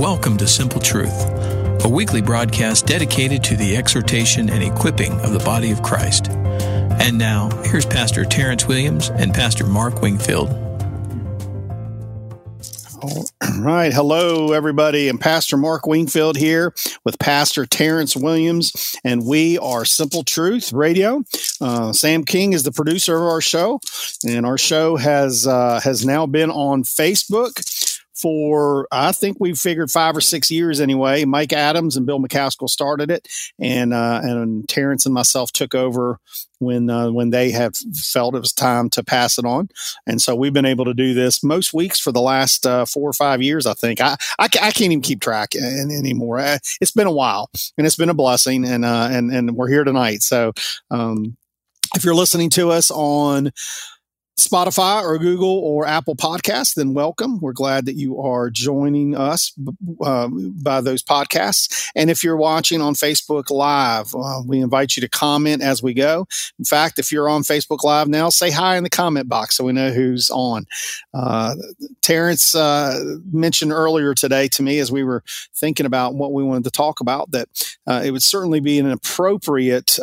Welcome to Simple Truth, a weekly broadcast dedicated to the exhortation and equipping of the body of Christ. And now, here's Pastor Terrence Williams and Pastor Mark Wingfield. All right. Hello, everybody. I'm Pastor Mark Wingfield here with Pastor Terrence Williams, and we are Simple Truth Radio. Uh, Sam King is the producer of our show, and our show has uh, has now been on Facebook for I think we've figured five or six years anyway. Mike Adams and Bill McCaskill started it, and uh, and Terrence and myself took over when uh, when they have felt it was time to pass it on. And so we've been able to do this most weeks for the last uh, four or five years. I think I, I, I can't even keep track anymore. Uh, it's been a while, and it's been a blessing. And uh, and and we're here tonight. So um, if you're listening to us on Spotify or Google or Apple Podcasts, then welcome. We're glad that you are joining us uh, by those podcasts. And if you're watching on Facebook Live, uh, we invite you to comment as we go. In fact, if you're on Facebook Live now, say hi in the comment box so we know who's on. Uh, Terrence uh, mentioned earlier today to me as we were thinking about what we wanted to talk about that uh, it would certainly be an appropriate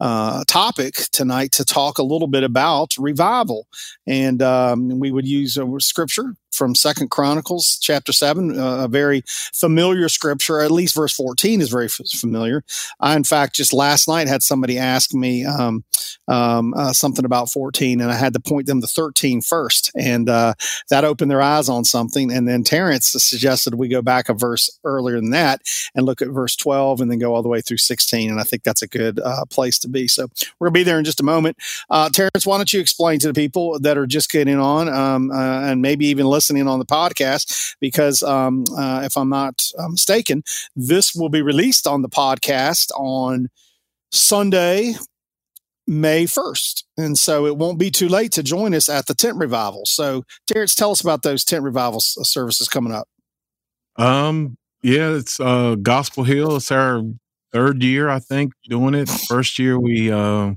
uh, topic tonight to talk a little bit about revival, and um, we would use a scripture from Second Chronicles chapter seven, uh, a very familiar scripture. At least verse fourteen is very f- familiar. I, in fact, just last night had somebody ask me um, um, uh, something about fourteen, and I had to point them to 13 first, and uh, that opened their eyes on something. And then Terrence suggested we go back a verse earlier than that and look at verse twelve, and then go all the way through sixteen. And I think that's a good uh, place to be. So we're gonna be there in just a moment. Uh, Terrence, why don't you explain to the people that are just getting on um, uh, and maybe even listening on the podcast because um, uh, if I'm not uh, mistaken, this will be released on the podcast on Sunday, May 1st. And so it won't be too late to join us at the tent revival. So, Terrence, tell us about those tent revival services coming up. Um, yeah, it's uh Gospel Hill. It's our third year, I think, doing it. First year we uh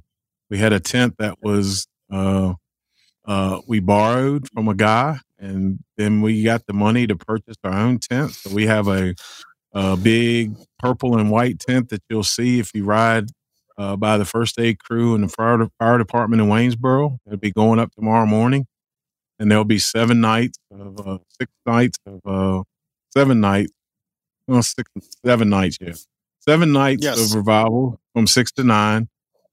we had a tent that was uh uh we borrowed from a guy and then we got the money to purchase our own tent. So we have a, a big purple and white tent that you'll see if you ride uh, by the first aid crew and the fire, fire department in Waynesboro. It'll be going up tomorrow morning, and there'll be seven nights of uh, six nights of uh, seven nights, well, six seven nights, yeah, seven nights yes. of revival from six to nine,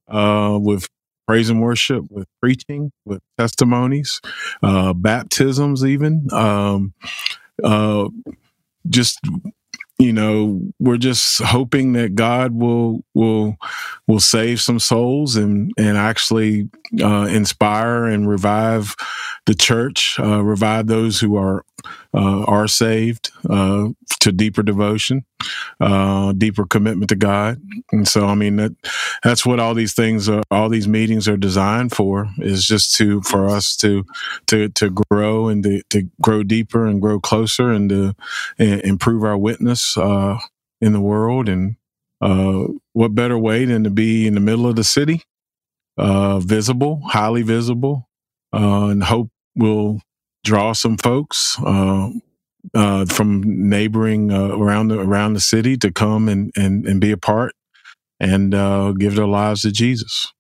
uh, with praise and worship, with preaching, with testimonies, uh, baptisms, even. Um, uh, just you know we're just hoping that god will will will save some souls and and actually uh, inspire and revive the church uh, revive those who are uh, are saved uh, to deeper devotion, uh, deeper commitment to God. And so, I mean, that that's what all these things are, all these meetings are designed for is just to, for us to, to, to grow and to, to grow deeper and grow closer and to and improve our witness, uh, in the world. And, uh, what better way than to be in the middle of the city, uh, visible, highly visible, and hope will draw some folks uh, uh, from neighboring uh, around the around the city to come and and, and be a part and uh, give their lives to Jesus.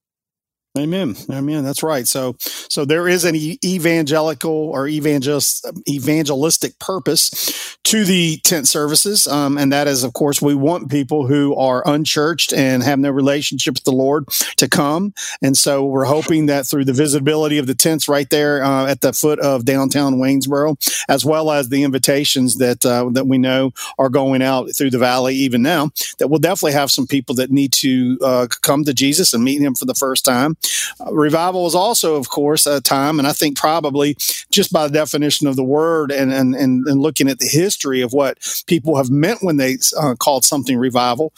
Amen. Amen. That's right. So, so there is an evangelical or evangelist, evangelistic purpose to the tent services, um, and that is, of course, we want people who are unchurched and have no relationship with the Lord to come. And so, we're hoping that through the visibility of the tents right there uh, at the foot of downtown Waynesboro, as well as the invitations that uh, that we know are going out through the valley even now, that we'll definitely have some people that need to uh, come to Jesus and meet Him for the first time. Revival is also, of course, a time, and I think probably just by the definition of the word and, and, and, and looking at the history of what people have meant when they uh, called something revival,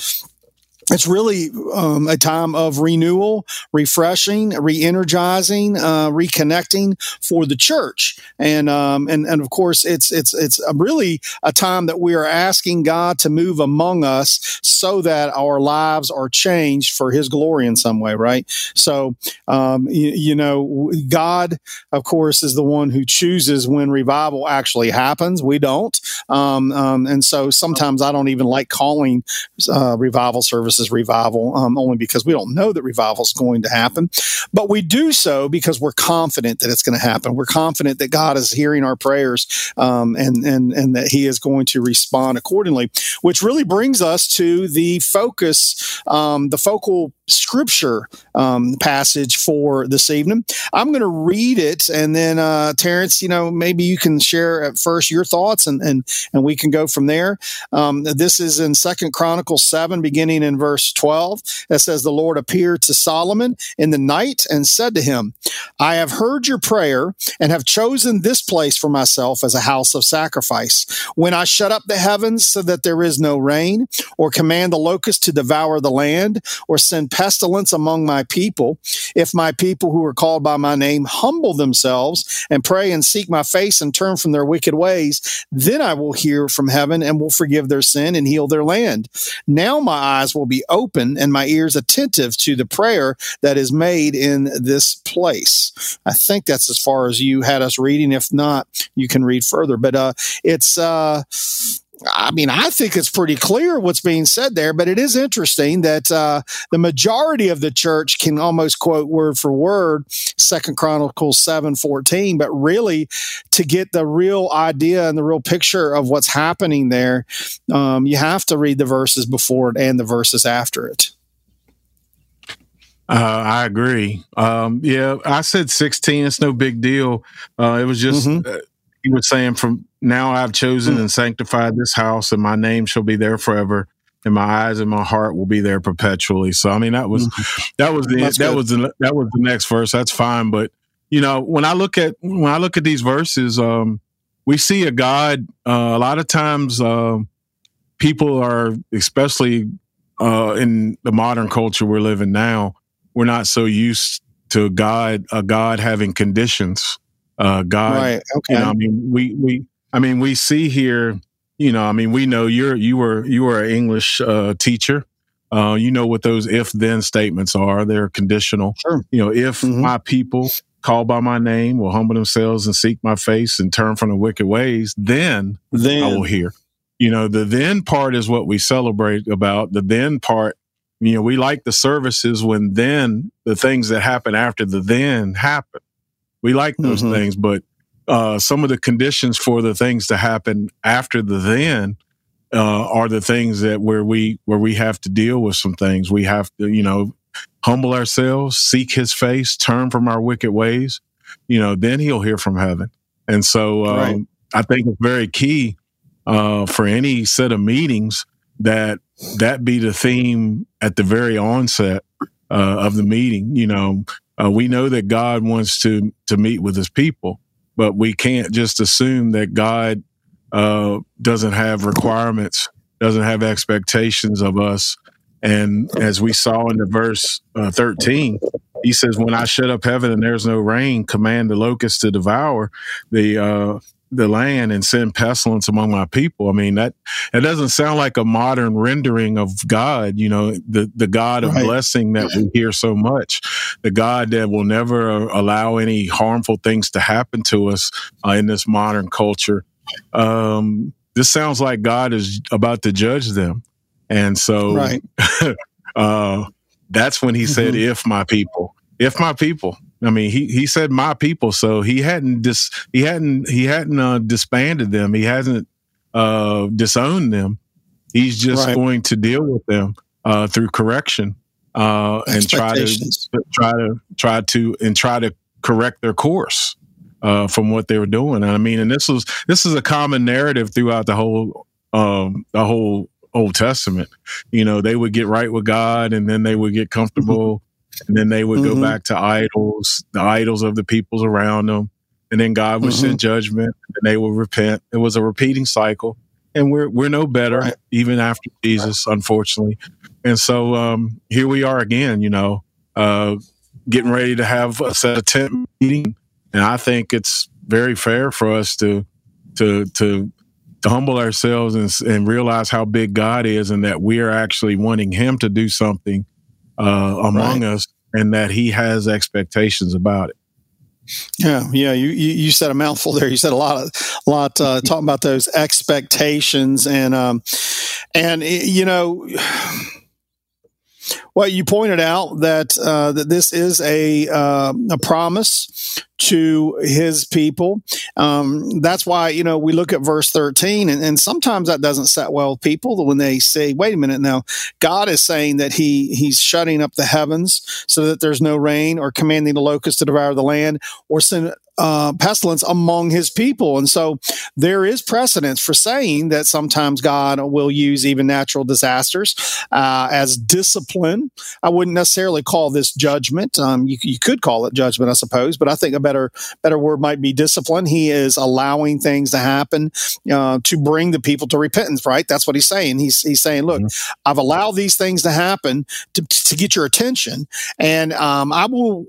it's really um, a time of renewal, refreshing, re-energizing, uh, reconnecting for the church, and um, and and of course, it's it's it's really a time that we are asking God to move among us so that our lives are changed for His glory in some way, right? So, um, you, you know, God, of course, is the one who chooses when revival actually happens. We don't, um, um, and so sometimes I don't even like calling uh, revival services revival, um, only because we don't know that revival is going to happen. But we do so because we're confident that it's going to happen. We're confident that God is hearing our prayers um, and, and, and that He is going to respond accordingly, which really brings us to the focus, um, the focal scripture um, passage for this evening. I'm going to read it, and then uh, Terrence, you know, maybe you can share at first your thoughts, and and and we can go from there. Um, this is in Second Chronicles seven, beginning in verse twelve. That says, "The Lord appeared to Solomon in the night and said to him, I have heard your prayer and have chosen this place for myself as a house of sacrifice. When I shut up the heavens so that there is no rain, or command the locust to devour the land, or send pestilence among my people. If my people who are called by my name humble themselves and pray and seek my face and turn from their wicked ways, then I will hear from heaven and will forgive their sin and heal their land. Now my eyes will be open and my ears attentive to the prayer that is made in this place. I think that's as far as you had us reading. If not, you can read further. But uh, it's uh, I mean, I think it's pretty clear what's being said there, but it is interesting that uh, the majority of the church can almost quote word for word Second Chronicles seven fourteen, but really to get the real idea and the real picture of what's happening there, um, you have to read the verses before it and the verses after it. Uh, I agree. Um, yeah, I said 16. It's no big deal. Uh, it was just, mm-hmm. He was saying from now I've chosen mm. and sanctified this house, and my name shall be there forever, and my eyes and my heart will be there perpetually. So I mean that was mm-hmm. that was the That's that good. was the that was the next verse. That's fine, but you know when I look at when I look at these verses, um, we see a God. Uh, a lot of times, uh, people are especially uh, in the modern culture we're living now. We're not so used to God, a God having conditions. Uh, God, right. okay. You know, I mean, we we I mean, we see here, you know, I mean, we know you're you were you were an English uh, teacher. Uh, you know what those if then statements are. They're conditional. Sure. You know, if mm-hmm. my people called by my name will humble themselves and seek my face and turn from the wicked ways, then, then. I will hear. You know, the then part is what we celebrate about. The then part, you know, we like the services when then the things that happen after the then happen. We like those mm-hmm. things, but uh, some of the conditions for the things to happen after the then uh, are the things that where we where we have to deal with some things. We have to, you know, humble ourselves, seek His face, turn from our wicked ways. You know, then He'll hear from heaven. And so, um, right. I think it's very key uh, for any set of meetings that that be the theme at the very onset uh, of the meeting. You know, uh, we know that God wants to to meet with His people, but we can't just assume that God uh, doesn't have requirements, doesn't have expectations of us. And as we saw in the verse uh, 13, he says, When I shut up heaven and there's no rain, command the locusts to devour the uh, the land and send pestilence among my people. I mean, that it doesn't sound like a modern rendering of God, you know, the, the God of right. blessing that we hear so much, the God that will never allow any harmful things to happen to us uh, in this modern culture. Um, this sounds like God is about to judge them. And so, right. uh, that's when he mm-hmm. said, if my people, if my people, I mean, he he said my people, so he hadn't dis he hadn't he hadn't uh, disbanded them. He hasn't uh, disowned them. He's just right. going to deal with them uh, through correction uh, and try to try to try to and try to correct their course uh, from what they were doing. I mean, and this was this is a common narrative throughout the whole um, the whole Old Testament. You know, they would get right with God, and then they would get comfortable and then they would mm-hmm. go back to idols, the idols of the peoples around them, and then God would mm-hmm. send judgment, and they would repent. It was a repeating cycle, and we're we're no better right. even after Jesus, unfortunately. and so um, here we are again. You know, uh, getting ready to have a set of tent meeting, and I think it's very fair for us to to to to humble ourselves and, and realize how big God is, and that we are actually wanting Him to do something uh, among right. us, and that He has expectations about it. Yeah, yeah. You, you, you said a mouthful there. You said a lot of a lot uh, talking about those expectations and um and you know well, you pointed out that uh, that this is a uh, a promise to His people. Um, that's why you know we look at verse thirteen, and, and, sometimes that doesn't set well with people when they say, "Wait a minute, now God is saying that He He's shutting up the heavens so that there's no rain, or commanding the locusts to devour the land, or send uh, pestilence among his people. And so there is precedence for saying that sometimes God will use even natural disasters uh, as discipline. I wouldn't necessarily call this judgment. Um, you, you, could call it judgment, I suppose, but I think a better better word might be discipline. He is allowing things to happen uh, to bring the people to repentance. Right? That's what he's saying. He's he's saying, look, mm-hmm. I've allowed these things to happen to, to get your attention, and um, I will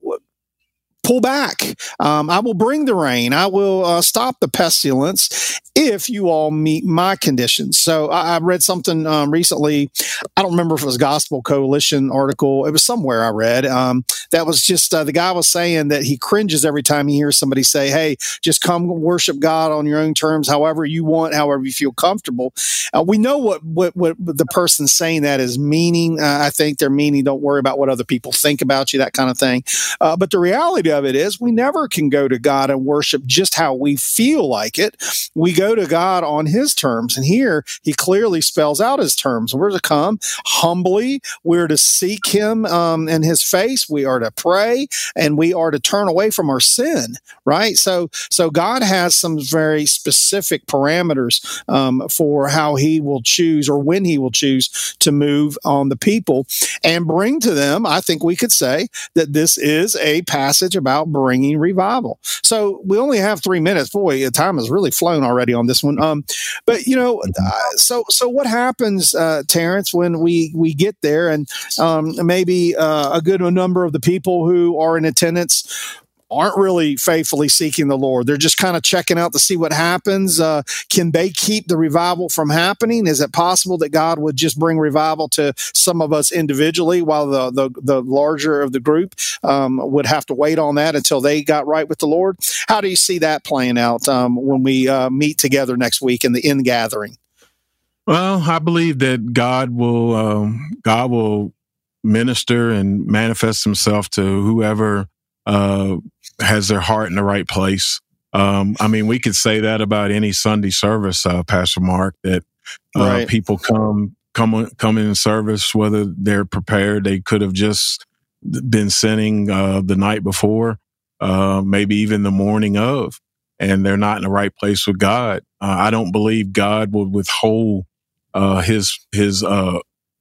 pull back. Um, I will bring the rain. I will uh, stop the pestilence if you all meet my conditions. So I, I read something um, recently. I don't remember if it was Gospel Coalition article. It was somewhere I read um, that was just uh, the guy was saying that he cringes every time he hears somebody say, "Hey, just come worship God on your own terms, however you want, however you feel comfortable." Uh, we know what, what what the person saying that is meaning. Uh, I think they're meaning don't worry about what other people think about you, that kind of thing. Uh, but the reality of it is, we never can go to God and worship just how we feel like it. We go to God on His terms. And here He clearly spells out His terms. We're to come humbly, we're to seek Him um, in His face, we are to pray, and we are to turn away from our sin, right? So, so God has some very specific parameters um, for how He will choose or when He will choose to move on the people and bring to them. I think we could say that this is a passage about bringing revival. So we only have three minutes. Boy, the time has really flown already on this one. Um, but you know, mm-hmm. uh, so so what happens, uh, Terrence, when we we get there, and um, maybe uh, a good number of the people who are in attendance aren't really faithfully seeking the Lord. They're just kind of checking out to see what happens. Uh, can they keep the revival from happening? Is it possible that God would just bring revival to some of us individually while the, the, the larger of the group um, would have to wait on that until they got right with the Lord? How do you see that playing out um, when we uh, meet together next week in the in gathering? Well, I believe that God will um, God will minister and manifest Himself to whoever uh, has their heart in the right place. Um, I mean, we could say that about any Sunday service, uh, Pastor Mark, that uh, right. people come come come in service whether they're prepared. They could have just been sinning uh, the night before, uh, maybe even the morning of, and they're not in the right place with God. Uh, I don't believe God would withhold uh, his his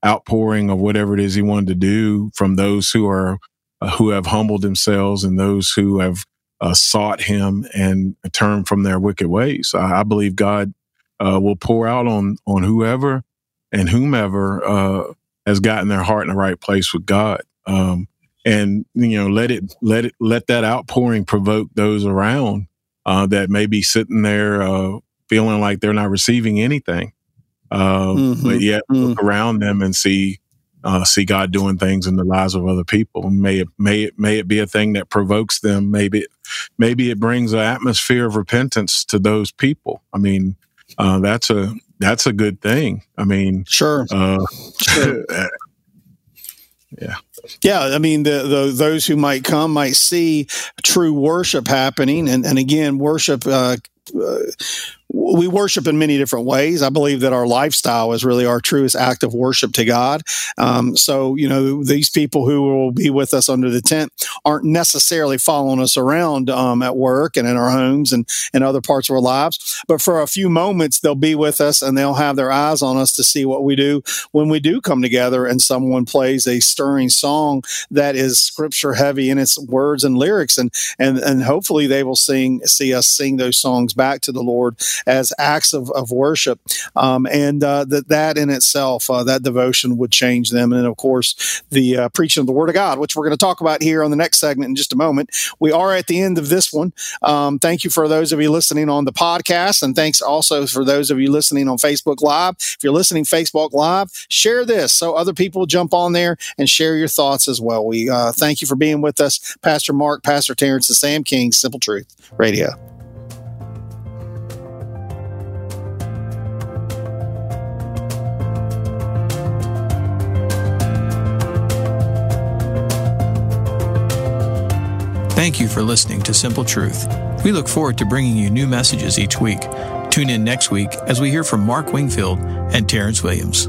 outpouring of whatever it is He wanted to do from those who are uh, who have humbled themselves and those who have uh, sought him and turned from their wicked ways. I, I believe God uh, will pour out on on whoever and whomever uh, has gotten their heart in the right place with God. Um, and you know, let it let it let that outpouring provoke those around uh, that may be sitting there uh, feeling like they're not receiving anything. Mm-hmm. But yet, mm-hmm. look around them and see uh, see God doing things in the lives of other people. May it may it may it be a thing that provokes them. Maybe maybe it brings an atmosphere of repentance to those people. I mean, uh, that's a that's a good thing. I mean, sure, uh, sure. yeah. Yeah, I mean, the, the, those who might come might see true worship happening, and and again, worship uh, uh we worship in many different ways. I believe that our lifestyle is really our truest act of worship to God. Um, so, you know, these people who will be with us under the tent aren't necessarily following us around um, at work and in our homes and, and other parts of our lives. But for a few moments, they'll be with us and they'll have their eyes on us to see what we do when we do come together and someone plays a stirring song that is scripture heavy in its words and lyrics. And, and, and hopefully they will sing, see us sing those songs back to the Lord as acts of, of worship. Um, and uh, that, that in itself, uh, that devotion would change them. And of course, the uh, preaching of the Word of God, which we're going to talk about here on the next segment in just a moment. We are at the end of this one. Um, thank you for those of you listening on the podcast. And thanks also for those of you listening on Facebook Live. If you're listening Facebook Live, share this so other people jump on there and share your thoughts as well. We uh, thank you for being with us, Pastor Mark, Pastor Terrence, and Sam King, Simple Truth Radio. Thank you for listening to Simple Truth. We look forward to bringing you new messages each week. Tune in next week as we hear from Mark Wingfield and Terrence Williams.